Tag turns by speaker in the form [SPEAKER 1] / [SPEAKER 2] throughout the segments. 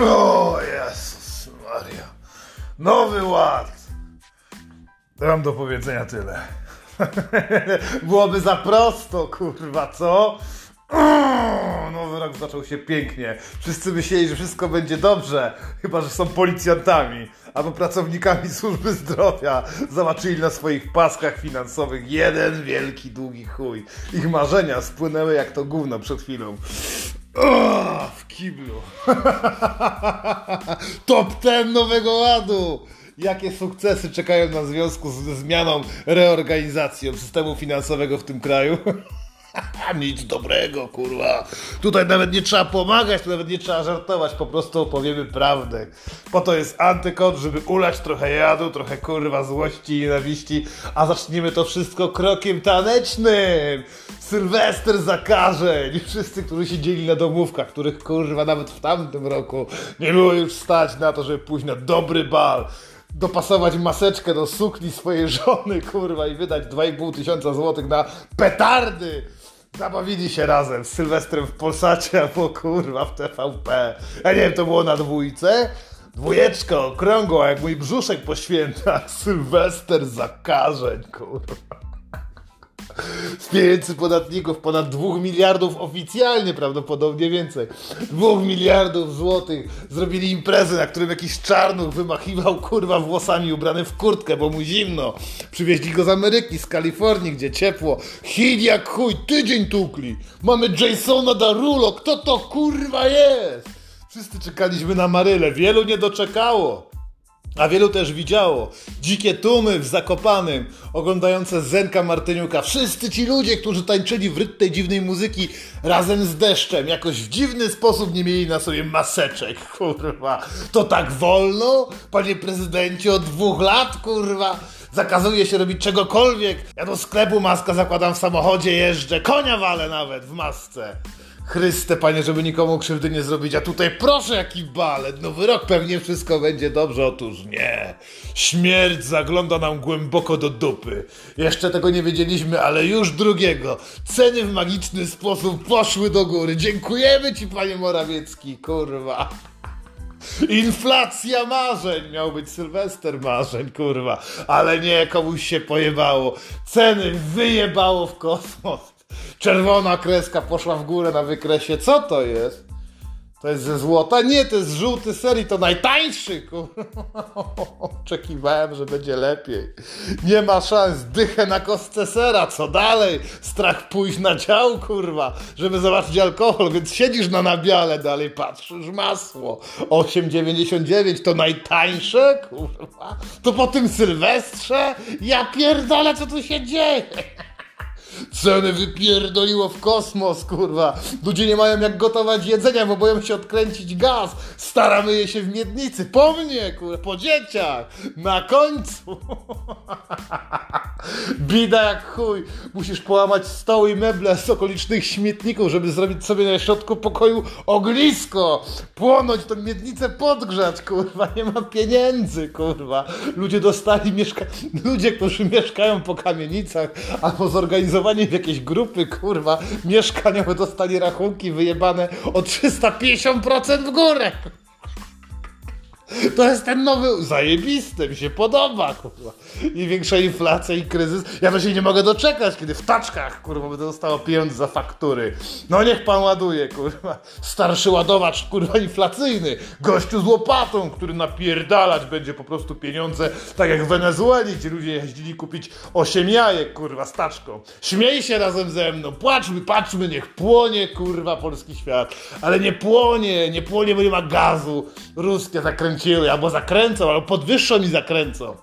[SPEAKER 1] O Jezus Maria. Nowy ład. Mam do powiedzenia tyle. Byłoby za prosto, kurwa, co? O, Nowy rok zaczął się pięknie. Wszyscy myśleli, że wszystko będzie dobrze, chyba że są policjantami albo pracownikami służby zdrowia. Zobaczyli na swoich paskach finansowych jeden wielki, długi chuj. Ich marzenia spłynęły jak to gówno przed chwilą. Kiblu. Top ten nowego ładu. Jakie sukcesy czekają na związku ze zmianą, reorganizacją systemu finansowego w tym kraju? Nic dobrego, kurwa. Tutaj nawet nie trzeba pomagać, tu nawet nie trzeba żartować, po prostu opowiemy prawdę. Po to jest antykod, żeby ulać trochę jadu, trochę kurwa złości i nienawiści, a zaczniemy to wszystko krokiem tanecznym. Sylwester zakażeń. Wszyscy, którzy siedzieli na domówkach, których kurwa nawet w tamtym roku nie było już stać na to, żeby pójść na dobry bal dopasować maseczkę do sukni swojej żony, kurwa, i wydać 2,5 tysiąca złotych na petardy. Zabawili się razem z Sylwestrem w Polsacie albo kurwa w TVP. Ja nie wiem, to było na dwójce? Dwójeczka okrągła, jak mój brzuszek po świętach. Sylwester zakażeń, kurwa. Z pieniędzy podatników ponad 2 miliardów oficjalnie, prawdopodobnie więcej. 2 miliardów złotych zrobili imprezę, na którym jakiś czarnuch wymachiwał kurwa włosami ubrany w kurtkę, bo mu zimno. Przywieźli go z Ameryki, z Kalifornii, gdzie ciepło. Hit jak chuj, tydzień tukli. Mamy Jasona Darulo, kto to kurwa jest? Wszyscy czekaliśmy na Marylę, wielu nie doczekało. A wielu też widziało dzikie tłumy w Zakopanym, oglądające Zenka Martyniuka. Wszyscy ci ludzie, którzy tańczyli w rytm tej dziwnej muzyki razem z deszczem, jakoś w dziwny sposób nie mieli na sobie maseczek, kurwa. To tak wolno? Panie prezydencie, od dwóch lat, kurwa. Zakazuje się robić czegokolwiek. Ja do sklepu maskę zakładam w samochodzie, jeżdżę, konia walę nawet w masce. Chryste, panie, żeby nikomu krzywdy nie zrobić, a tutaj proszę jaki balet, nowy rok pewnie wszystko będzie dobrze, otóż nie. Śmierć zagląda nam głęboko do dupy. Jeszcze tego nie wiedzieliśmy, ale już drugiego. Ceny w magiczny sposób poszły do góry. Dziękujemy ci, panie Morawiecki, kurwa. Inflacja marzeń! Miał być Sylwester marzeń, kurwa. Ale nie, komuś się pojebało. Ceny wyjebało w kosmos. Czerwona kreska poszła w górę na wykresie. Co to jest? To jest ze złota? Nie, to jest żółty serii, to najtańszy. Oczekiwałem, że będzie lepiej. Nie ma szans, dychę na kostce sera, co dalej? Strach pójść na dział, kurwa, żeby zobaczyć alkohol, więc siedzisz na nabiale, dalej patrzysz, masło. 8,99 to najtańsze, kurwa. To po tym Sylwestrze? Ja pierdolę, co tu się dzieje? Ceny wypierdoliło w kosmos, kurwa. Ludzie nie mają jak gotować jedzenia, bo boją się odkręcić gaz. Stara myje się w miednicy. Po mnie, kurwa, po dzieciach. Na końcu. Bida jak chuj. Musisz połamać stoły i meble z okolicznych śmietników, żeby zrobić sobie na środku pokoju ognisko. Płonąć tą miednicę podgrzać, kurwa. Nie ma pieniędzy, kurwa. Ludzie dostali mieszka... Ludzie, którzy mieszkają po kamienicach albo zorganizowani w jakieś grupy, kurwa, mieszkaniowe dostali rachunki wyjebane o 350% w górę. To jest ten nowy, zajebisty, mi się podoba, kurwa. I większa inflacja i kryzys. Ja to się nie mogę doczekać, kiedy w taczkach, kurwa, będę dostało pieniądze za faktury. No niech pan ładuje, kurwa. Starszy ładowacz, kurwa, inflacyjny. Gościu z łopatą, który napierdalać będzie po prostu pieniądze, tak jak w Wenezueli, gdzie ludzie jeździli kupić 8 jajek, kurwa, z taczką. Śmiej się razem ze mną, płaczmy, patrzmy, niech płonie, kurwa, polski świat. Ale nie płonie, nie płonie, bo nie ma gazu. Ruskie zakręciły, albo zakręcą, albo podwyższą i zakręcą.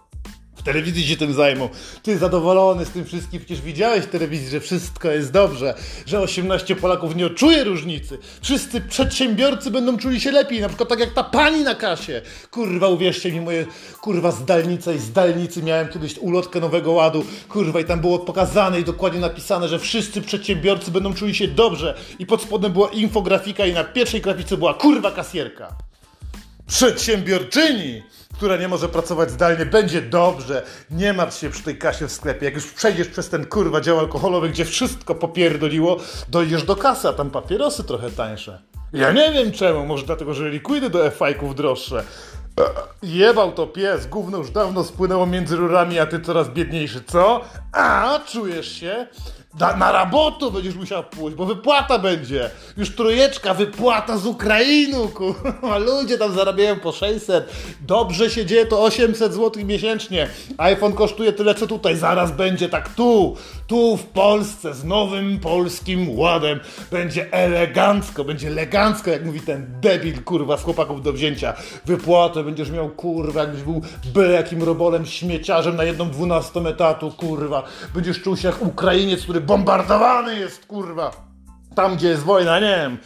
[SPEAKER 1] W telewizji się tym zajmą. Ty zadowolony z tym wszystkim, przecież widziałeś w telewizji, że wszystko jest dobrze, że 18 Polaków nie odczuje różnicy. Wszyscy przedsiębiorcy będą czuli się lepiej, na przykład tak jak ta pani na kasie. Kurwa, uwierzcie mi, moje kurwa zdalnice i zdalnicy miałem kiedyś ulotkę Nowego Ładu, kurwa, i tam było pokazane i dokładnie napisane, że wszyscy przedsiębiorcy będą czuli się dobrze. I pod spodem była infografika i na pierwszej grafice była kurwa kasjerka przedsiębiorczyni, która nie może pracować zdalnie, będzie dobrze. Nie martw się przy tej kasie w sklepie. Jak już przejdziesz przez ten kurwa dział alkoholowy, gdzie wszystko popierdoliło, dojdziesz do kasy, a tam papierosy trochę tańsze. Ja nie wiem czemu, może dlatego, że likwidy do F-fajków droższe. Jebał to pies, gówno już dawno spłynęło między rurami, a ty coraz biedniejszy, co? A, czujesz się? Da, na rabotu będziesz musiał pójść, bo wypłata będzie. Już trójeczka, wypłata z Ukrainy, kurwa. Ludzie tam zarabiają po 600. Dobrze się dzieje, to 800 zł miesięcznie. iPhone kosztuje tyle, co tutaj. Zaraz będzie tak tu, tu w Polsce, z nowym polskim ładem. Będzie elegancko, będzie elegancko, jak mówi ten debil, kurwa, z chłopaków do wzięcia. Wypłatę będziesz miał, kurwa, jakbyś był byle jakim robolem, śmieciarzem na jedną dwunastą etatu, kurwa. Będziesz czuł się jak Ukrainiec, który bombardowany jest, kurwa. Tam, gdzie jest wojna, nie wiem,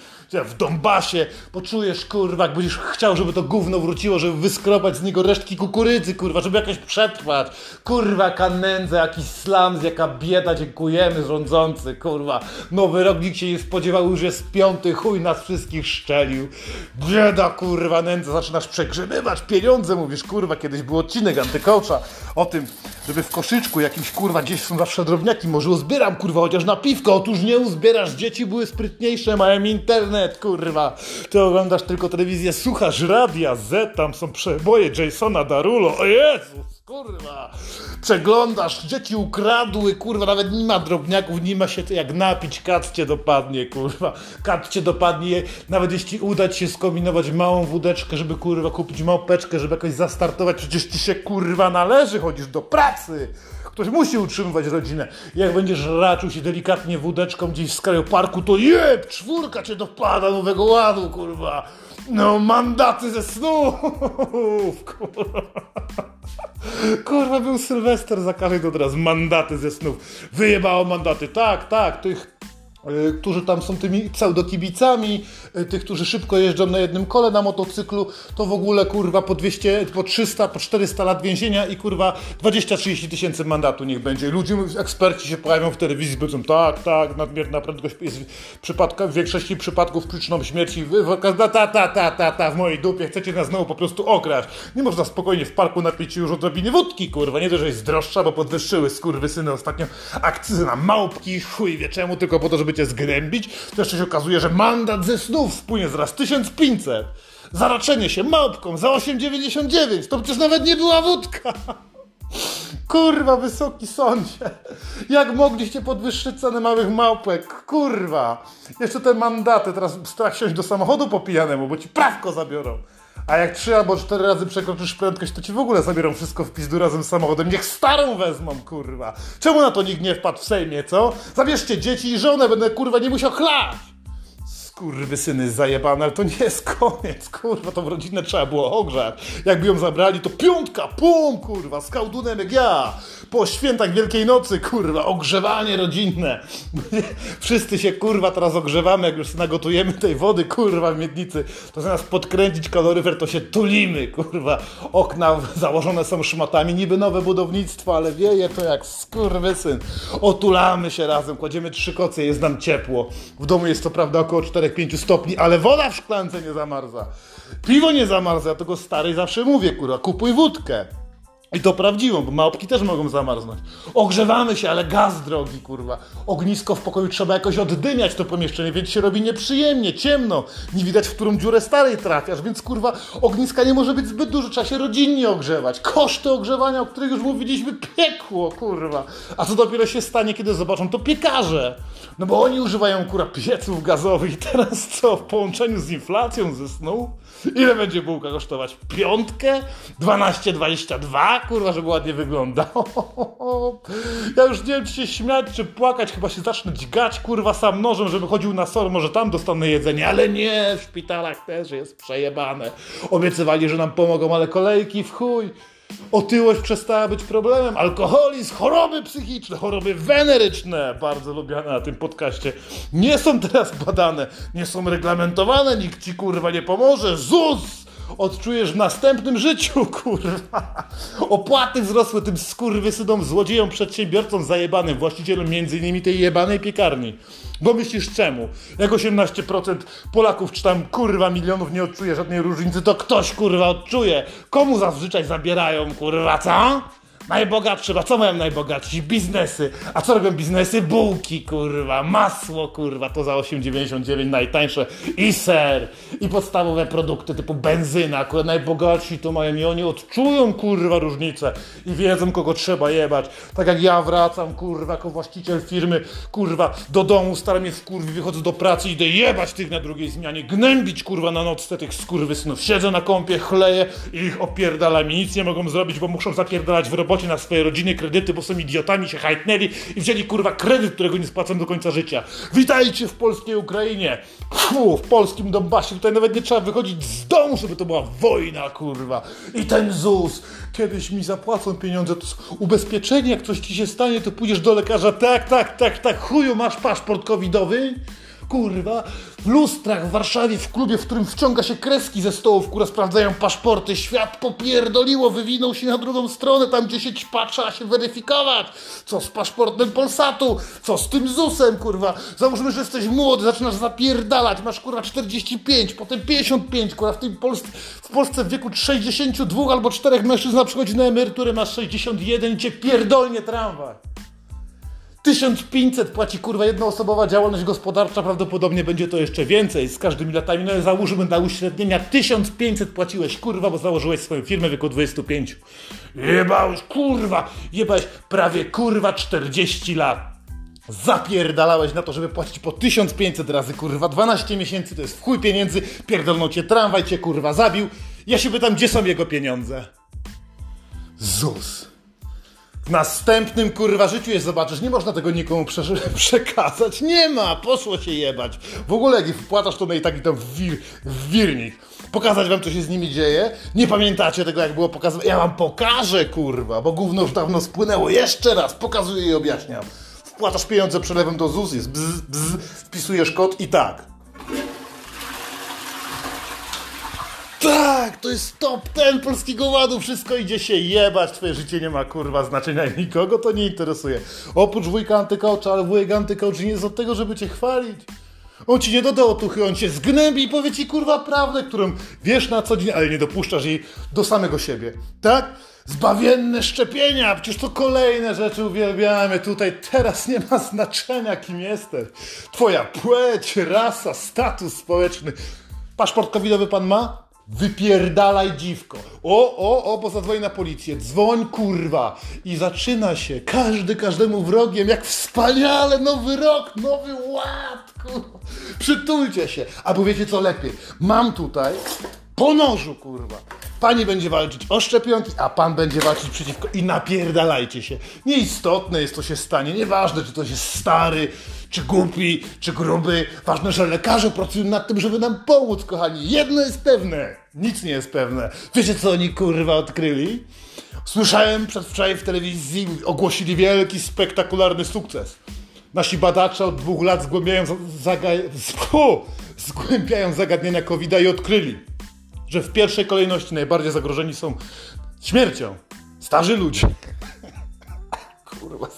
[SPEAKER 1] w Donbasie, poczujesz, kurwa, jak będziesz chciał, żeby to gówno wróciło, żeby wyskrobać z niego resztki kukurydzy, kurwa, żeby jakoś przetrwać. Kurwa, jaka nędza, jakiś slams, jaka bieda, dziękujemy rządzący, kurwa. Nowy rok nikt się nie spodziewał, już jest piąty, chuj nas wszystkich szczelił. Bieda, kurwa, nędza, zaczynasz przegrzebywać pieniądze, mówisz, kurwa, kiedyś był odcinek antykołcza o tym, żeby w koszyczku jakimś, kurwa, gdzieś są zawsze drobniaki, może uzbieram, kurwa, chociaż na piwko, otóż nie uzbierasz, dzieci były sprytniejsze, mają internet, kurwa. Ty oglądasz tylko telewizję, słuchasz radia Z, tam są przeboje Jasona Darulo, o Jezus, kurwa. Przeglądasz, dzieci ukradły, kurwa, nawet nie ma drobniaków, nie ma się jak napić, kat cię dopadnie, kurwa. Kat cię dopadnie, nawet jeśli uda ci się skombinować małą wódeczkę, żeby, kurwa, kupić małpeczkę, żeby jakoś zastartować, przecież ci się, kurwa, należy, chodzisz do pracy. Ktoś musi utrzymywać rodzinę. Jak będziesz raczył się delikatnie wódeczką gdzieś w skraju parku, to jeb, czwórka cię dopada nowego ładu, kurwa. No, mandaty ze snów, kurwa. Był Sylwester za każdym od razu. Mandaty ze snów. Wyjebało mandaty. Tak, tak, tych którzy tam są tymi pseudokibicami, y, tych, którzy szybko jeżdżą na jednym kole na motocyklu, to w ogóle kurwa po 200, po 300, po 400 lat więzienia i kurwa 20-30 tysięcy mandatu niech będzie. Ludzie, eksperci się pojawią w telewizji, powiedzą tak, tak, nadmierna prędkość jest w, w większości przypadków przyczyną śmierci. Wy- wy- Ta, ta, ta, ta, ta, ta, w mojej dupie, chcecie nas znowu po prostu okraść. Nie można spokojnie w parku napić już odrobiny wódki, kurwa. Nie to, że jest droższa, bo podwyższyły skurwysyny ostatnio akcyzy na małpki, chuj wie czemu, tylko po to, żeby cię zgnębić. To jeszcze się okazuje, że mandat ze snów spłynie zaraz 1500. Za raczenie się małpką za 8,99. To przecież nawet nie była wódka. Kurwa, wysoki sądzie. Jak mogliście podwyższyć cenę małych małpek? Kurwa. Jeszcze te mandaty, teraz strach siąść do samochodu po pijanemu, bo ci prawko zabiorą. A jak trzy albo cztery razy przekroczysz prędkość, to ci w ogóle zabiorą wszystko w pizdu razem z samochodem. Niech starą wezmą, kurwa. Czemu na to nikt nie wpadł w Sejmie, co? Zabierzcie dzieci i żonę, będę kurwa nie musiał chlać. Skurwysyny zajebane, ale to nie jest koniec, kurwa, tą rodzinę trzeba było ogrzać. Jakby ją zabrali, to piątka, pum, kurwa, z kałdunem jak ja. Po świętach Wielkiej Nocy, kurwa, ogrzewanie rodzinne. Wszyscy się, kurwa, teraz ogrzewamy, jak już nagotujemy tej wody, kurwa, w miednicy. To zamiast podkręcić kaloryfer, to się tulimy, kurwa. Okna założone są szmatami, niby nowe budownictwo, ale wieje to jak skurwysyn. Otulamy się razem, kładziemy trzy koce, jest nam ciepło. W domu jest to prawda około 4-5 stopni, ale woda w szklance nie zamarza. Piwo nie zamarza, ja tego starej zawsze mówię, kurwa, kupuj wódkę. I to prawdziwą, bo małpki też mogą zamarznąć. Ogrzewamy się, ale gaz drogi, kurwa. Ognisko w pokoju trzeba jakoś oddymiać to pomieszczenie, więc się robi nieprzyjemnie, ciemno. Nie widać, w którą dziurę starej trafiasz, więc kurwa ogniska nie może być zbyt dużo, trzeba się rodzinnie ogrzewać. Koszty ogrzewania, o których już mówiliśmy, piekło, kurwa. A co dopiero się stanie, kiedy zobaczą to piekarze. No bo oni używają, kurwa, pieców gazowych i teraz co, w połączeniu z inflacją ze snu? Ile będzie bułka kosztować? Piątkę? 12,22? Kurwa, żeby ładnie wyglądał. Ja już nie wiem, czy się śmiać, czy płakać. Chyba się zacznę dźgać, kurwa, sam nożem, żeby chodził na sor. Może tam dostanę jedzenie, ale nie, w szpitalach też jest przejebane. Obiecywali, że nam pomogą, ale kolejki w chuj. Otyłość przestała być problemem, alkoholizm, choroby psychiczne, choroby weneryczne, bardzo lubiane na tym podcaście, nie są teraz badane, nie są reglamentowane, nikt ci kurwa nie pomoże. ZUS! Odczujesz w następnym życiu, kurwa. Opłaty wzrosły tym skurwysynom, złodziejom, przedsiębiorcom zajebanym, właścicielom między innymi tej jebanej piekarni. Bo myślisz czemu? Jak 18% Polaków czy tam kurwa milionów nie odczuje żadnej różnicy, to ktoś kurwa odczuje. Komu zazwyczaj zabierają kurwa, co? Najbogatszy, a co mają najbogatsi? Biznesy. A co robią biznesy? Bułki, kurwa, masło, kurwa, to za 8,99 najtańsze i ser, i podstawowe produkty typu benzyna, akurat najbogatsi to mają i oni odczują, kurwa, różnicę i wiedzą, kogo trzeba jebać. Tak jak ja wracam, kurwa, jako właściciel firmy, kurwa, do domu, staram się w kurwie, wychodzę do pracy, idę jebać tych na drugiej zmianie, gnębić, kurwa, na nocce tych skurwysynów. Siedzę na kąpie, chleję i ich opierdalam i nic nie mogą zrobić, bo muszą zapierdalać w robocie na swoje rodziny kredyty, bo są idiotami, się hajtnęli i wzięli, kurwa, kredyt, którego nie spłacą do końca życia. Witajcie w polskiej Ukrainie, Fu, w polskim Donbasie, tutaj nawet nie trzeba wychodzić z domu, żeby to była wojna, kurwa. I ten ZUS, kiedyś mi zapłacą pieniądze, to ubezpieczenie, jak coś ci się stanie, to pójdziesz do lekarza, tak, tak, tak, tak, chuju, masz paszport covidowy? Kurwa, w lustrach w Warszawie, w klubie, w którym wciąga się kreski ze stołów, które sprawdzają paszporty, świat popierdoliło, wywinął się na drugą stronę, tam gdzie się ćpa, trzeba się weryfikować. Co z paszportem Polsatu? Co z tym ZUS-em, kurwa? Załóżmy, że jesteś młody, zaczynasz zapierdalać, masz kurwa 45, potem 55, kurwa, w, tym Polsce, w Polsce w wieku 62 albo 4 mężczyzna przychodzi na emeryturę, masz 61 i cię pierdolnie tramwaj. 1500 płaci kurwa jednoosobowa działalność gospodarcza, prawdopodobnie będzie to jeszcze więcej z każdymi latami. No załóżmy na uśrednienia 1500 płaciłeś kurwa, bo założyłeś swoją firmę w wieku 25. Jebałeś kurwa, jebałeś prawie kurwa 40 lat. Zapierdalałeś na to, żeby płacić po 1500 razy kurwa, 12 miesięcy to jest w chuj pieniędzy, pierdolną cię tramwaj, cię kurwa zabił. Ja się pytam, gdzie są jego pieniądze? ZUS. W następnym kurwa życiu je zobaczysz. Nie można tego nikomu prze przekazać. Nie ma, poszło się jebać. W ogóle jak wpłacasz to na i taki tam wir w wirnik. Pokazać wam, co się z nimi dzieje? Nie pamiętacie tego, jak było pokazane? Ja wam pokażę, kurwa, bo gówno już dawno spłynęło. Jeszcze raz pokazuję i objaśniam. Wpłacasz pieniądze przelewem do ZUS, jest bzz, bzz, wpisujesz kod i tak. Tak, to jest top ten polskiego ładu, wszystko idzie się jebać, twoje życie nie ma kurwa znaczenia nikogo to nie interesuje. Oprócz wujka antykołcza, ale wujek antykołcz nie jest od tego, żeby cię chwalić. On ci nie doda otuchy, on cię zgnębi i powie ci kurwa prawdę, którą wiesz na co dzień, ale nie dopuszczasz jej do samego siebie. Tak? Zbawienne szczepienia, przecież to kolejne rzeczy uwielbiamy tutaj. Teraz nie ma znaczenia, kim jesteś. Twoja płeć, rasa, status społeczny. Paszport covidowy pan ma? Wypierdalaj dziwko. O, o, o, bo zadzwoni na policję. Dzwoń, kurwa. I zaczyna się. Każdy każdemu wrogiem. Jak wspaniale. Nowy rok, nowy ład, kurwa. Przytulcie się. Albo wiecie co lepiej? Mam tutaj po nożu, kurwa. Pani będzie walczyć o szczepionki, a pan będzie walczyć przeciwko i napierdalajcie się. Nieistotne jest, co się stanie. Nieważne, czy to jest stary, czy głupi, czy gruby. Ważne, że lekarze pracują nad tym, żeby nam pomóc, kochani. Jedno jest pewne. Nic nie jest pewne. Wiecie, co oni, kurwa, odkryli? Słyszałem przedwczoraj w telewizji, ogłosili wielki, spektakularny sukces. Nasi badacze od dwóch lat zgłębiają, zaga... zgłębiają zagadnienia covid i odkryli, że w pierwszej kolejności najbardziej zagrożeni są śmiercią starzy ludzie.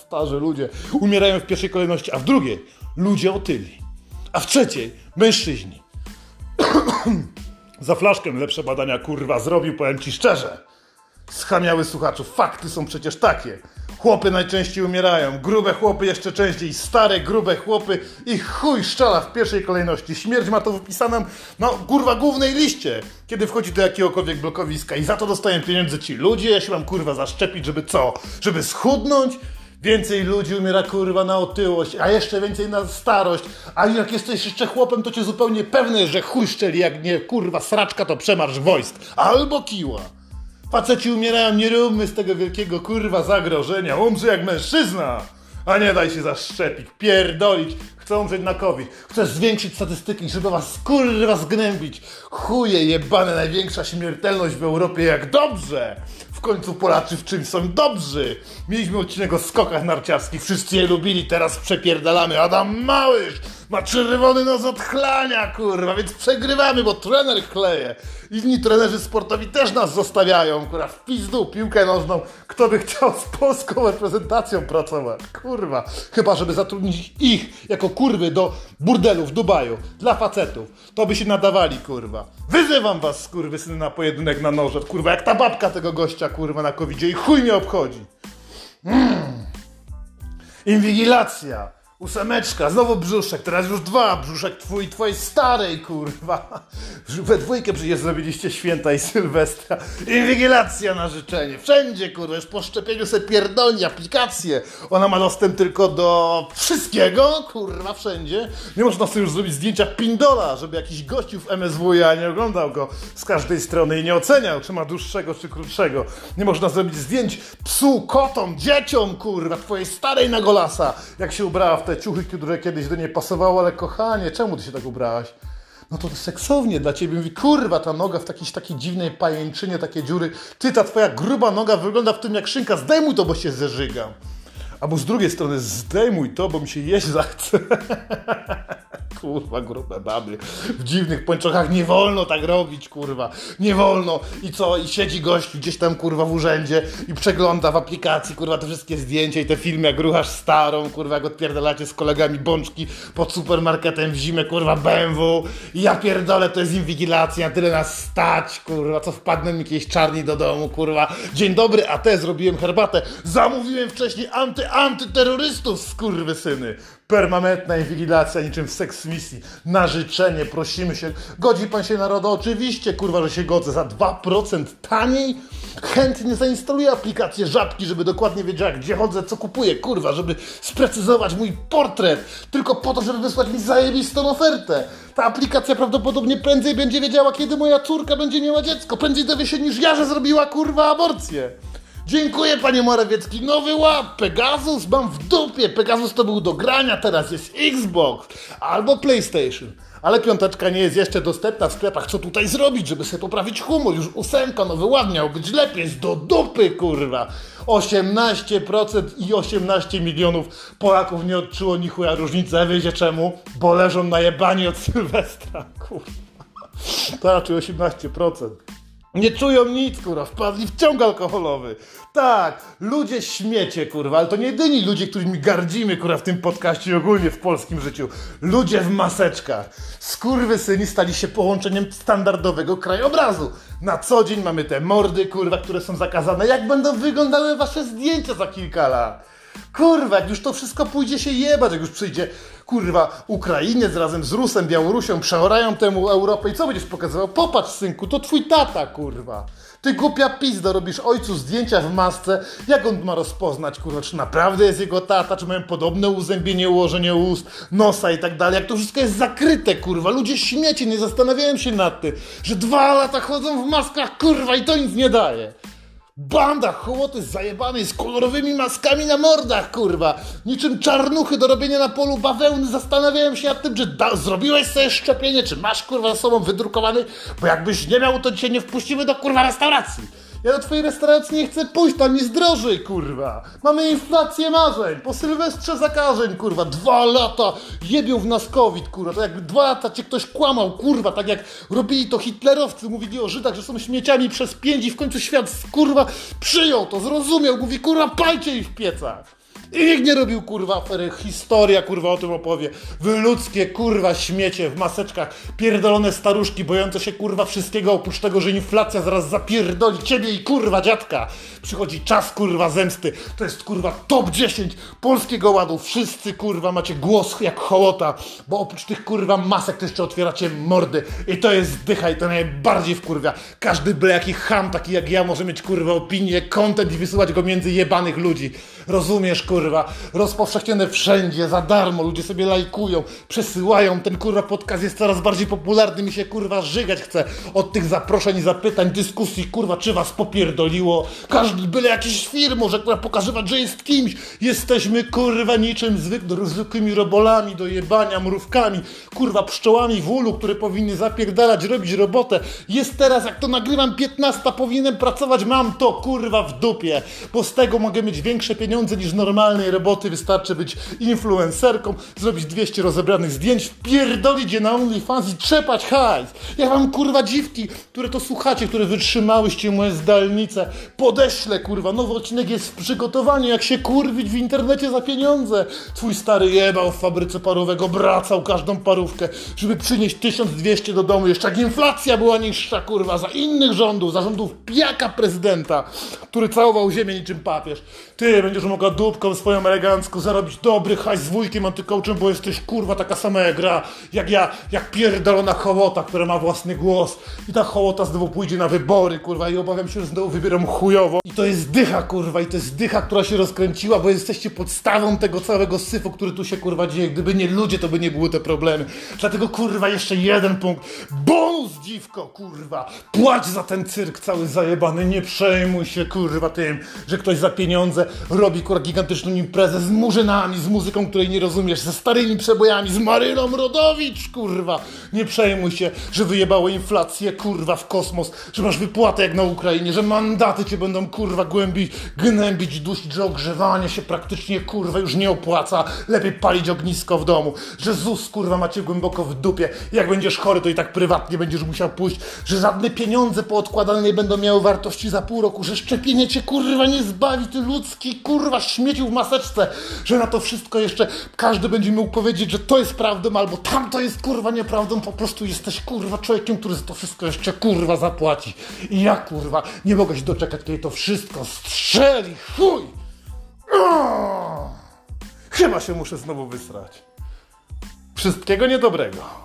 [SPEAKER 1] Starzy ludzie umierają w pierwszej kolejności, a w drugiej ludzie otyli, a w trzeciej mężczyźni. Za flaszkę lepsze badania kurwa zrobił, powiem ci szczerze. Schamiały słuchaczów, fakty są przecież takie. Chłopy najczęściej umierają, grube chłopy jeszcze częściej, stare, grube chłopy i chuj szczela w pierwszej kolejności. Śmierć ma to wypisaną, no kurwa, głównej liście, kiedy wchodzi do jakiegokolwiek blokowiska i za to dostają pieniądze ci ludzie, ja się mam kurwa zaszczepić, żeby co? Żeby schudnąć? Więcej ludzi umiera kurwa na otyłość, a jeszcze więcej na starość. A jak jesteś jeszcze chłopem, to cię zupełnie pewne że chuj szczeli, jak nie kurwa sraczka, to przemarsz wojsk. Albo kiła. Faceci umierają, nie róbmy z tego wielkiego kurwa zagrożenia. Umrze jak mężczyzna, a nie daj się zaszczepić, pierdolić. Chcą umrzeć na COVID. Chcesz zwiększyć statystyki, żeby was kurwa zgnębić. Chuje jebane, największa śmiertelność w Europie, jak dobrze. Końcu Polacy w czymś są dobrzy. Mieliśmy odcinek o skokach narciarskich, wszyscy je lubili, teraz przepierdalamy. Adam Małysz ma czerwony nos od chlania, kurwa, więc przegrywamy, bo trener chleje. Inni trenerzy sportowi też nas zostawiają, kurwa, w pizdu, piłkę nożną. Kto by chciał z polską reprezentacją pracować? Kurwa. Chyba, żeby zatrudnić ich jako kurwy do burdelu w Dubaju dla facetów. To by się nadawali, kurwa. Wyzywam was, syny na pojedynek na noże, kurwa, jak ta babka tego gościa, kurwa, na covidzie i chuj mnie obchodzi. Inwigilacja. Ósemeczka, znowu brzuszek, teraz już dwa, brzuszek twój, twojej starej, kurwa. We dwójkę przecież zrobiliście święta i Sylwestra. Inwigilacja na życzenie. Wszędzie, kurwa, już po szczepieniu se pierdolni aplikację. Ona ma dostęp tylko do wszystkiego, kurwa, wszędzie. Nie można sobie już zrobić zdjęcia pindola, żeby jakiś gościu w MSWiA nie oglądał go z każdej strony i nie oceniał, czy ma dłuższego, czy krótszego. Nie można zrobić zdjęć psu, kotom, dzieciom, kurwa, twojej starej na golasa, jak się ubrała w te ciuchy, które kiedyś do niej pasowały, ale kochanie, czemu ty się tak ubrałaś? No to seksownie dla ciebie. Mówi, kurwa, ta noga w takiej, takiej dziwnej pajęczynie, takie dziury. Ty, ta twoja gruba noga wygląda w tym jak szynka. Zdejmuj to, bo się zeżygam. Albo z drugiej strony, zdejmuj to, bo mi się jeść zachce. kurwa, grube baby. W dziwnych pończochach nie wolno tak robić, kurwa. Nie wolno. I co? I siedzi gość gdzieś tam, kurwa, w urzędzie i przegląda w aplikacji, kurwa, te wszystkie zdjęcia i te filmy, jak ruchasz starą, kurwa, jak odpierdalacie z kolegami bączki pod supermarketem w zimę, kurwa, BMW. I ja pierdolę, to jest inwigilacja, tyle nas stać, kurwa, co wpadnę mi jakieś czarni do domu, kurwa. Dzień dobry, a te zrobiłem herbatę. Zamówiłem wcześniej anty-antyterrorystów, skurwysyny. Permanentna inwigilacja niczym w seks misji. Na życzenie prosimy się. Godzi pan się na RODO? Oczywiście, kurwa, że się godzę. Za 2% taniej? Chętnie zainstaluję aplikację Żabki, żeby dokładnie wiedziała, gdzie chodzę, co kupuję, kurwa, żeby sprecyzować mój portret. Tylko po to, żeby wysłać mi zajebistą ofertę. Ta aplikacja prawdopodobnie prędzej będzie wiedziała, kiedy moja córka będzie miała dziecko. Prędzej dowie się niż ja, że zrobiła, kurwa, aborcję. Dziękuję panie Morawiecki, nowy łap, Pegasus mam w dupie, Pegasus to był do grania, teraz jest Xbox albo PlayStation. Ale piąteczka nie jest jeszcze dostępna w sklepach. Co tutaj zrobić, żeby sobie poprawić humor? Już ósemka, nowy ład miał być lepiej. Jest do dupy, kurwa. 18% i 18 milionów Polaków nie odczuło ni chuja różnicy. A wiecie czemu? Bo leżą na jebanie od Sylwestra, kurwa. To raczej 18%. Nie czują nic, kurwa, wpadli w ciąg alkoholowy. Tak, ludzie śmiecie, kurwa, ale to nie jedyni ludzie, którymi gardzimy, kurwa, w tym podcaście i ogólnie w polskim życiu. Ludzie w maseczkach. syni stali się połączeniem standardowego krajobrazu. Na co dzień mamy te mordy, kurwa, które są zakazane. Jak będą wyglądały wasze zdjęcia za kilka lat? Kurwa, jak już to wszystko pójdzie się jebać, jak już przyjdzie, kurwa, Ukrainiec razem z Rusem, Białorusią, przeorają temu Europę i co będziesz pokazywał? Popatrz, synku, to twój tata, kurwa. Ty głupia pizda, robisz ojcu zdjęcia w masce, jak on ma rozpoznać, kurwa, czy naprawdę jest jego tata, czy mają podobne uzębienie, ułożenie ust, nosa i tak dalej, jak to wszystko jest zakryte, kurwa, ludzie śmiecie, nie zastanawiają się nad tym, że dwa lata chodzą w maskach, kurwa, i to nic nie daje. Banda hołoty zajebanej z kolorowymi maskami na mordach, kurwa. Niczym czarnuchy do robienia na polu bawełny. Zastanawiałem się nad tym, czy da- zrobiłeś sobie szczepienie, czy masz, kurwa, za sobą wydrukowany, bo jakbyś nie miał, to cię nie wpuścimy do, kurwa, restauracji. Ja do twojej restauracji nie chcę pójść, tam jest drożej, kurwa. Mamy inflację marzeń, po Sylwestrze zakażeń, kurwa. Dwa lata jebią w nas COVID, kurwa. To jakby dwa lata cię ktoś kłamał, kurwa. Tak jak robili to hitlerowcy, mówili o Żydach, że są śmieciami przez pięć i w końcu świat, kurwa, przyjął to, zrozumiał. Mówi, kurwa, palcie ich w piecach. I nikt nie robił kurwa afery, historia kurwa o tym opowie. Wy ludzkie kurwa śmiecie w maseczkach, pierdolone staruszki bojące się kurwa wszystkiego oprócz tego, że inflacja zaraz zapierdoli ciebie i kurwa dziadka. Przychodzi czas kurwa zemsty. To jest kurwa top 10 polskiego ładu. Wszyscy kurwa macie głos jak hołota, bo oprócz tych kurwa masek to jeszcze otwieracie mordy. I to jest dycha i to najbardziej wkurwia. Każdy byle jaki ham taki jak ja może mieć kurwa opinię, content i wysyłać go między jebanych ludzi. Rozumiesz kurwa? Kurwa, rozpowszechnione wszędzie, za darmo, ludzie sobie lajkują, przesyłają, ten kurwa podcast jest coraz bardziej popularny, mi się kurwa żygać chce od tych zaproszeń, zapytań, dyskusji, kurwa, czy was popierdoliło, każdy byle jakiś firm może kurwa pokazywać, że jest kimś, jesteśmy kurwa niczym zwyk, zwykłymi robolami do jebania, mrówkami, kurwa, pszczołami w ulu, które powinny zapierdalać, robić robotę, jest teraz, jak to nagrywam, 15, powinienem pracować, mam to kurwa w dupie, bo z tego mogę mieć większe pieniądze niż normalnie normalnej roboty wystarczy być influencerką, zrobić 200 rozebranych zdjęć, wpierdolić je na OnlyFans i trzepać hajs. Ja mam kurwa dziwki, które to słuchacie, które wytrzymałyście moje zdalnice. Podeślę kurwa, nowy odcinek jest w przygotowaniu, jak się kurwić w internecie za pieniądze. Twój stary jebał w fabryce parowego, bracał każdą parówkę, żeby przynieść 1200 do domu, jeszcze jak inflacja była niższa kurwa, za innych rządów, za rządów pijaka prezydenta, który całował ziemię niczym papież. Ty będziesz mogła dupką
[SPEAKER 2] swoją elegancko zarobić dobry hajs z wujkiem antykołczem, bo jesteś kurwa taka sama jak gra, jak ja, jak pierdolona hołota, która ma własny głos. I ta hołota znowu pójdzie na wybory, kurwa, i obawiam się, że znowu wybieram chujowo. I to jest dycha, kurwa, i to jest dycha, która się rozkręciła, bo jesteście podstawą tego całego syfu, który tu się kurwa dzieje. Gdyby nie ludzie, to by nie były te problemy. Dlatego kurwa jeszcze jeden punkt. Bonus dziwko, kurwa. Płać za ten cyrk cały zajebany. Nie przejmuj się kurwa tym, że ktoś za pieniądze robi kurwa gigantyczną imprezę z murzynami, z muzyką, której nie rozumiesz, ze starymi przebojami, z Maryną Rodowicz, kurwa. Nie przejmuj się, że wyjebało inflację, kurwa, w kosmos, że masz wypłatę jak na Ukrainie, że mandaty cię będą, kurwa, głębić, gnębić, dusić, że ogrzewanie się praktycznie, kurwa, już nie opłaca. Lepiej palić ognisko w domu, że ZUS, kurwa, macie głęboko w dupie. Jak będziesz chory, to i tak prywatnie będziesz musiał pójść, że żadne pieniądze poodkładane nie będą miały wartości za pół roku, że szczepienie cię, kurwa, nie zbawi, ty kurwa, śmieciu w maseczce, że na to wszystko jeszcze każdy będzie mógł powiedzieć, że to jest prawdą, albo tamto jest, kurwa, nieprawdą, po prostu jesteś, kurwa, człowiekiem, który za to wszystko jeszcze, kurwa, zapłaci. I ja, kurwa, nie mogę się doczekać, kiedy to wszystko strzeli, chuj! Chyba się muszę znowu wysrać. Wszystkiego niedobrego.